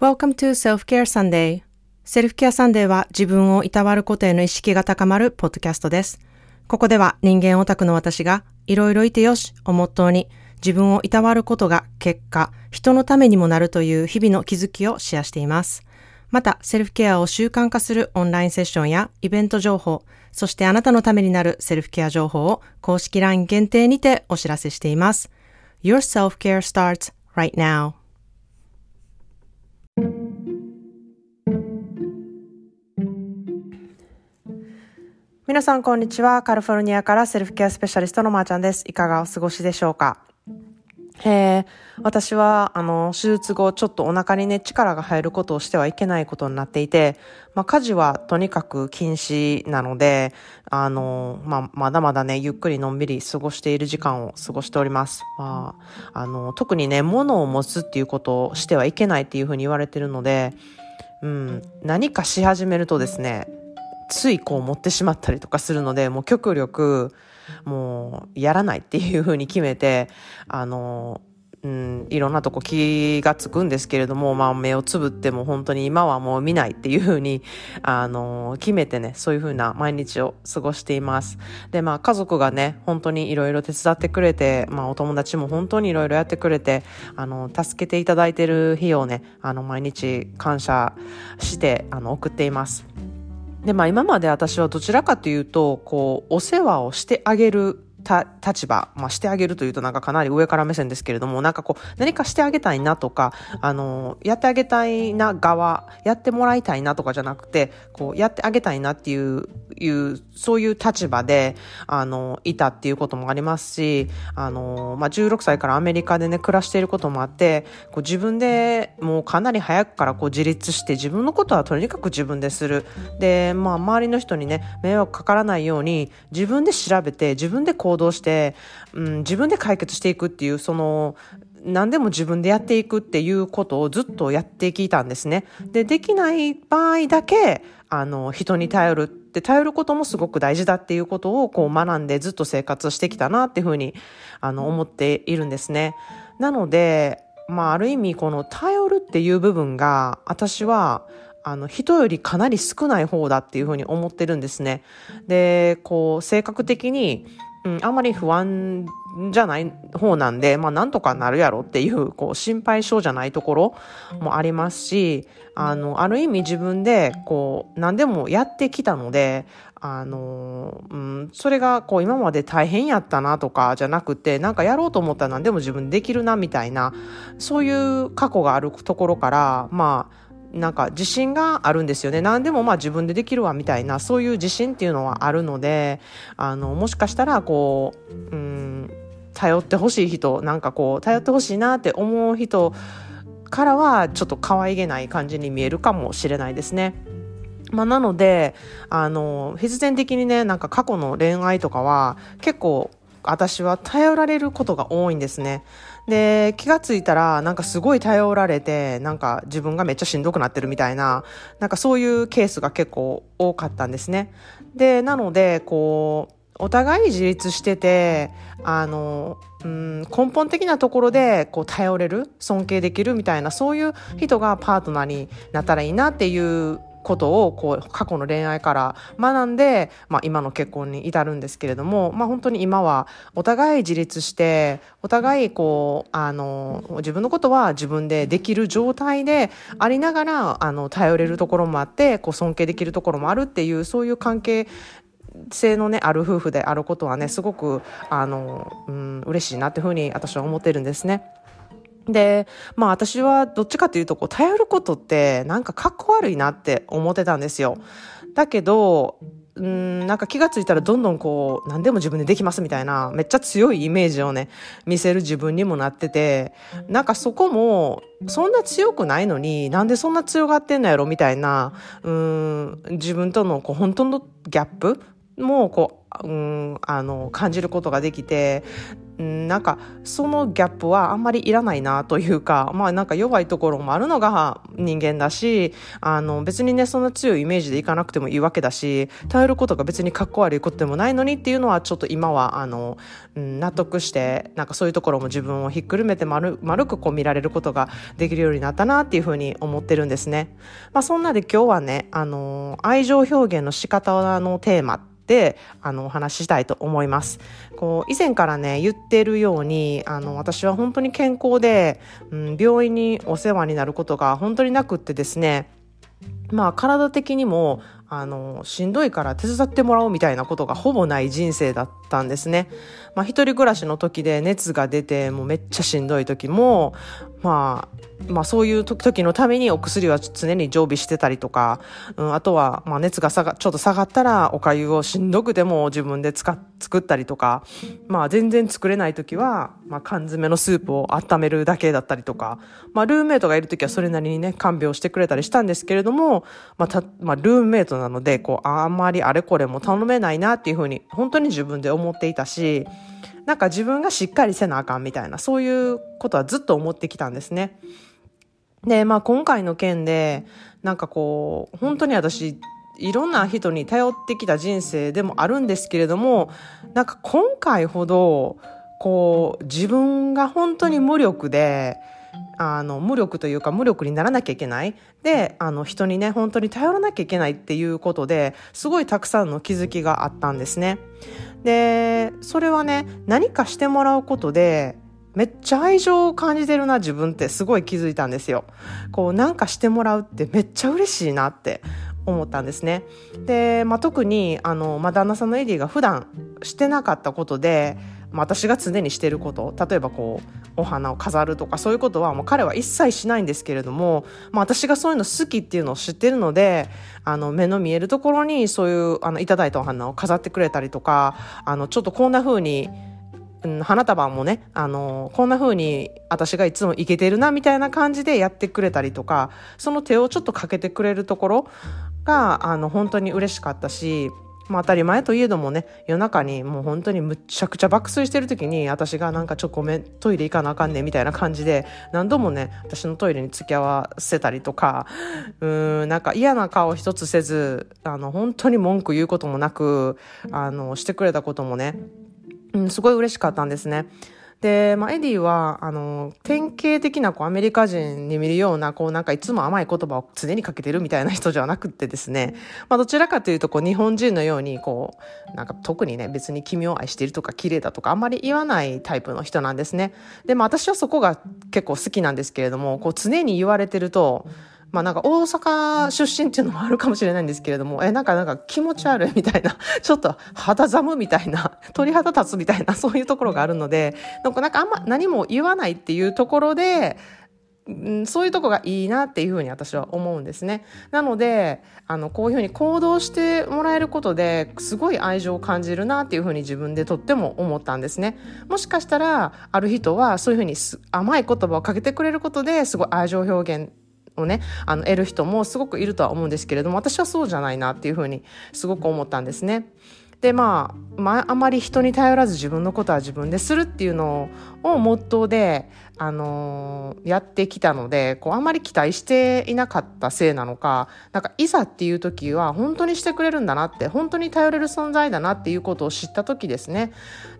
Welcome to Self-Care Sunday. Self-Care Sunday は自分をいたわることへの意識が高まるポッドキャストです。ここでは人間オタクの私がいろいろいてよしをモットーに自分をいたわることが結果、人のためにもなるという日々の気づきをシェアしています。また、セルフケアを習慣化するオンラインセッションやイベント情報、そしてあなたのためになるセルフケア情報を公式 LINE 限定にてお知らせしています。Your self-care starts right now. 皆さんこんにちは。カリフォルニアからセルフケアスペシャリストのまーちゃんです。いかがお過ごしでしょうか？えー、私は、あの、手術後、ちょっとお腹にね、力が入ることをしてはいけないことになっていて、まあ、家事はとにかく禁止なので、あの、まあ、まだまだね、ゆっくりのんびり過ごしている時間を過ごしております。まあ、あの、特にね、物を持つっていうことをしてはいけないっていうふうに言われてるので、うん、何かし始めるとですね、ついこう持ってしまったりとかするので、もう極力、もうやらないっていうふうに決めて、あの、うん、いろんなとこ気がつくんですけれども、まあ目をつぶっても本当に今はもう見ないっていうふうに、あの、決めてね、そういうふうな毎日を過ごしています。で、まあ家族がね、本当にいろいろ手伝ってくれて、まあお友達も本当にいろいろやってくれて、あの、助けていただいてる日をね、あの、毎日感謝して、あの、送っています。で、まあ今まで私はどちらかというと、こう、お世話をしてあげる立場、まあ、してあげるというとなんかかなり上から目線ですけれども、なんかこう、何かしてあげたいなとか、あの、やってあげたいな側、やってもらいたいなとかじゃなくて、こう、やってあげたいなっていう、いう、そういう立場で、あの、いたっていうこともありますし、あの、まあ、16歳からアメリカでね、暮らしていることもあって、こう、自分でもうかなり早くからこう、自立して、自分のことはとにかく自分でする。で、まあ、周りの人にね、迷惑かからないように、自分で調べて、自分で行動して、うん、自分で解決していくっていう、その、何でも自分でやっていくっていうことをずっとやってきたんですね。で、できない場合だけ、あの、人に頼るって、頼ることもすごく大事だっていうことをこう学んでずっと生活してきたなっていうふうに、あの、思っているんですね。なので、まあ、ある意味この頼るっていう部分が、私は、あの、人よりかなり少ない方だっていうふうに思ってるんですね。で、こう、性格的に、うん、あんまり不安じゃない方なんで、まあなんとかなるやろっていう、こう心配性じゃないところもありますし、あの、ある意味自分で、こう、何でもやってきたので、あの、うん、それがこう今まで大変やったなとかじゃなくて、なんかやろうと思ったら何でも自分できるなみたいな、そういう過去があるところから、まあ、なんか自信があるんですよね。何でもまあ自分でできるわみたいな、そういう自信っていうのはあるので、あの、もしかしたらこう、うん、頼ってほしい人、なんかこう、頼ってほしいなって思う人からは、ちょっと可愛げない感じに見えるかもしれないですね。まあ、なので、あの、必然的にね、なんか過去の恋愛とかは、結構、私は頼られることが多いんですね。で、気がついたら、なんかすごい頼られて、なんか自分がめっちゃしんどくなってるみたいな、なんかそういうケースが結構多かったんですね。で、なので、こう、お互い自立してて、あの、うん、根本的なところで、こう、頼れる、尊敬できるみたいな、そういう人がパートナーになったらいいなっていうことをこう過去の恋愛から学んで、まあ、今の結婚に至るんですけれども、まあ、本当に今はお互い自立してお互いこうあの自分のことは自分でできる状態でありながらあの頼れるところもあってこう尊敬できるところもあるっていうそういう関係性のねある夫婦であることはねすごくあの、うん、嬉しいなっていうふうに私は思ってるんですね。で、まあ私はどっちかというと、こう、頼ることってなんかかっこ悪いなって思ってたんですよ。だけど、うん、なんか気がついたらどんどんこう、何でも自分でできますみたいな、めっちゃ強いイメージをね、見せる自分にもなってて、なんかそこも、そんな強くないのに、なんでそんな強がってんのやろみたいな、うん、自分とのこう本当のギャップもこう、うん、あの、感じることができて、なんかそのギャップはあんまりいらないなというか、まあなんか弱いところもあるのが人間だし、あの別にねそんな強いイメージでいかなくてもいいわけだし、頼ることが別にかっこ悪いことでもないのにっていうのはちょっと今はあの、うん、納得して、なんかそういうところも自分をひっくるめて丸丸くこう見られることができるようになったなっていうふうに思ってるんですね。まあそんなで今日はね、あの、愛情表現の仕方のテーマであのお話ししたいと思います。こう以前からね言ってるようにあの私は本当に健康で、うん、病院にお世話になることが本当になくってですねまあ体的にもあの、しんどいから手伝ってもらおうみたいなことがほぼない人生だったんですね。まあ一人暮らしの時で熱が出てもうめっちゃしんどい時も、まあ、まあそういう時のためにお薬は常に常備してたりとか、うん、あとはまあ熱が下がちょっと下がったらお粥をしんどくても自分で使作ったりとか、まあ全然作れない時は、まあ缶詰のスープを温めるだけだったりとか、まあルーメイトがいる時はそれなりにね、看病してくれたりしたんですけれども、まあた、まあルーメイトなので、こうあんまりあれこれも頼めないなっていうふうに本当に自分で思っていたし、なんか自分がしっかりせなあかんみたいな、そういうことはずっと思ってきたんですね。で、まあ今回の件で、なんかこう、本当に私、いろんな人に頼ってきた人生でもあるんですけれども、なんか今回ほど、こう、自分が本当に無力で、あの、無力というか無力にならなきゃいけない。で、あの、人にね、本当に頼らなきゃいけないっていうことで、すごいたくさんの気づきがあったんですね。で、それはね、何かしてもらうことで、めっちゃ愛情を感じてるな自分ってすごい気づいたんですよ。こうなんかしてもらうってめっちゃ嬉しいなって思ったんですね。で、まあ、特にあの、まあ、旦那さんのエディが普段してなかったことで、まあ、私が常にしてること例えばこうお花を飾るとかそういうことはもう彼は一切しないんですけれども、まあ、私がそういうの好きっていうのを知ってるのであの目の見えるところにそういうあのいただいたお花を飾ってくれたりとかあのちょっとこんな風にうん、花束もね、あの、こんな風に私がいつもいけてるなみたいな感じでやってくれたりとか、その手をちょっとかけてくれるところが、あの、本当に嬉しかったし、まあ当たり前といえどもね、夜中にもう本当にむちゃくちゃ爆睡してる時に私がなんかちょっとごめん、トイレ行かなあかんねみたいな感じで何度もね、私のトイレに付き合わせたりとか、うーん、なんか嫌な顔一つせず、あの、本当に文句言うこともなく、あの、してくれたこともね、うん、すごい嬉しかったんですね。で、まあ、エディは、あの、典型的なこうアメリカ人に見るような、こうなんかいつも甘い言葉を常にかけてるみたいな人じゃなくてですね、まあ、どちらかというと、こう日本人のように、こう、なんか特にね、別に君を愛しているとか綺麗だとかあんまり言わないタイプの人なんですね。で、まあ私はそこが結構好きなんですけれども、こう常に言われてると、まあなんか大阪出身っていうのもあるかもしれないんですけれども、え、なんかなんか気持ち悪いみたいな、ちょっと肌寒みたいな、鳥肌立つみたいな、そういうところがあるので、なんかなんかあんま何も言わないっていうところで、うん、そういうとこがいいなっていうふうに私は思うんですね。なので、あの、こういうふうに行動してもらえることですごい愛情を感じるなっていうふうに自分でとっても思ったんですね。もしかしたら、ある人はそういうふうに甘い言葉をかけてくれることですごい愛情表現をね、あの、得る人もすごくいるとは思うんですけれども、私はそうじゃないなっていうふうにすごく思ったんですね。で、まあ、まあ、あまり人に頼らず自分のことは自分でするっていうのをモットーで、あのー、やってきたので、こう、あまり期待していなかったせいなのか、なんか、いざっていう時は、本当にしてくれるんだなって、本当に頼れる存在だなっていうことを知った時ですね。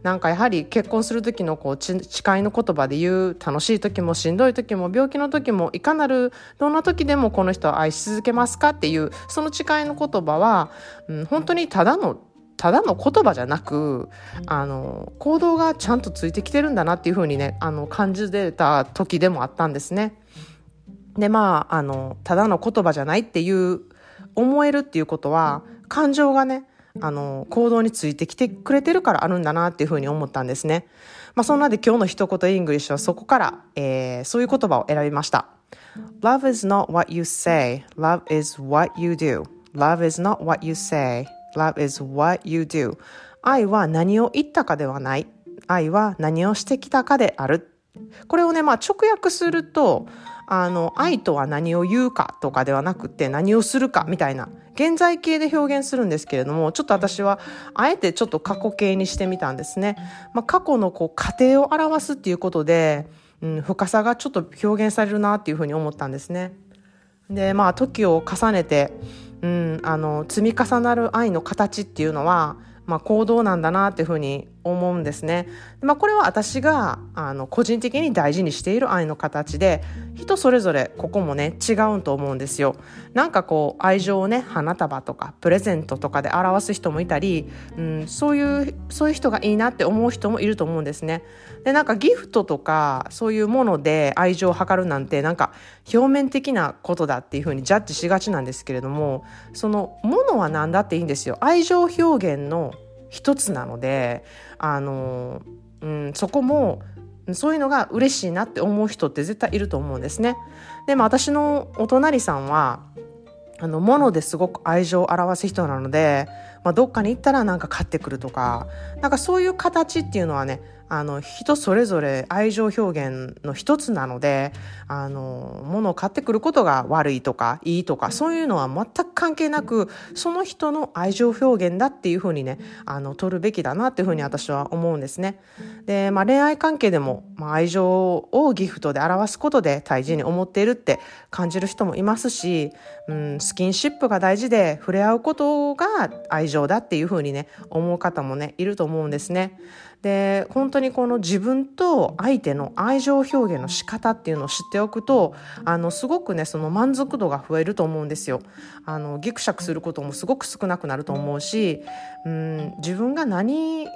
なんか、やはり結婚する時の、こう、誓いの言葉で言う、楽しい時もしんどい時も、病気の時も、いかなる、どんな時でもこの人を愛し続けますかっていう、その誓いの言葉は、うん、本当にただのただの言葉じゃなくあの行動がちゃんとついてきてるんだなっていうふうにねあの感じてた時でもあったんですね。でまああのただの言葉じゃないっていう思えるっていうことは感情がねあの行動についてきてくれてるからあるんだなっていうふうに思ったんですね。まあそんなで今日の一言イングリッシュはそこから、えー、そういう言葉を選びました。Love is not what you say. Love is what you do. Love is not what you say. Love is what you do. 愛は何を言ったかではない。愛は何をしてきたかである。これをね、まあ直訳すると、あの、愛とは何を言うかとかではなくて何をするかみたいな、現在形で表現するんですけれども、ちょっと私はあえてちょっと過去形にしてみたんですね。まあ過去のこう過程を表すっていうことで、うん、深さがちょっと表現されるなっていうふうに思ったんですね。で、まあ時を重ねて、うん、あの、積み重なる愛の形っていうのは、まあ、行動なんだなっていうふうに思うんですね。まあ、これは私があの個人的に大事にしている愛の形で人それぞれここもね違うと思うんですよ。なんかこう愛情をね花束とかプレゼントとかで表す人もいたり、うん、そういうそういう人がいいなって思う人もいると思うんですね。でなんかギフトとかそういうもので愛情を測るなんてなんか表面的なことだっていうふうにジャッジしがちなんですけれどもそのものは何だっていいんですよ。愛情表現の一つなのであの、うん、そこもそういうのが嬉しいなって思う人って絶対いると思うんですね。でも私のお隣さんはあの物ですごく愛情を表す人なので、まあ、どっかに行ったらなんか買ってくるとかなんかそういう形っていうのはねあの人それぞれ愛情表現の一つなのであの物を買ってくることが悪いとかいいとかそういうのは全く関係なくその人の愛情表現だっていうふうにねあの取るべきだなっていうふうに私は思うんですね。で、まあ、恋愛関係でも、まあ、愛情をギフトで表すことで大事に思っているって感じる人もいますし、うん、スキンシップが大事で触れ合うことが愛情だっていうふうにね思う方もねいると思うんですね。で本当当にこの自分と相手の愛情表現の仕方っていうのを知っておくとあのすごくねその満足度が増えると思うんですよ。あのギクシャクすることもすごく少なくなると思うしうん自分が何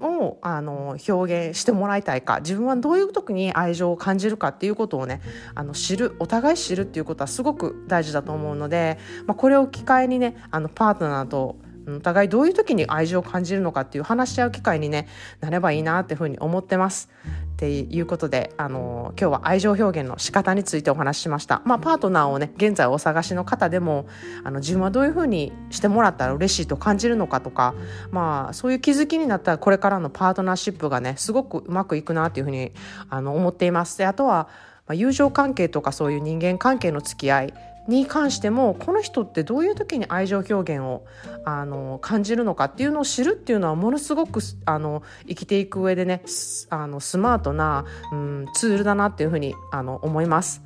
をあの表現してもらいたいか自分はどういう時に愛情を感じるかっていうことをねあの知るお互い知るっていうことはすごく大事だと思うので、まあ、これを機会にねあのパートナーとお互いどういう時に愛情を感じるのかっていう話し合う機会にねなればいいなっていうふうに思ってます。っていうことで、あの今日は愛情表現の仕方についてお話ししました。まあ、パートナーをね、現在お探しの方でも、あの、自分はどういうふうにしてもらったら嬉しいと感じるのかとか、まあ、そういう気づきになったらこれからのパートナーシップがね、すごくうまくいくなっていうふうに、あの、思っています。で、あとは、ま、友情関係とかそういう人間関係の付き合いに関してもこの人ってどういう時に愛情表現をあの感じるのかっていうのを知るっていうのはものすごくあの生きていく上でねあのスマートな、うん、ツールだなっていうふうにあの思います。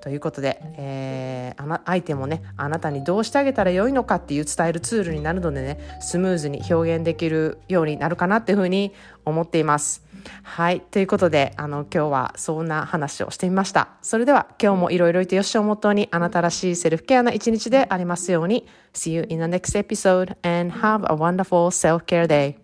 ということで、えー、あな相手もねあなたにどうしてあげたらよいのかっていう伝えるツールになるのでねスムーズに表現できるようになるかなっていうふうに思っています。はい。ということで、あの、今日はそんな話をしてみました。それでは、今日もいろいろいとよしをもとに、あなたらしいセルフケアな一日でありますように。See you in the next episode and have a wonderful self-care day.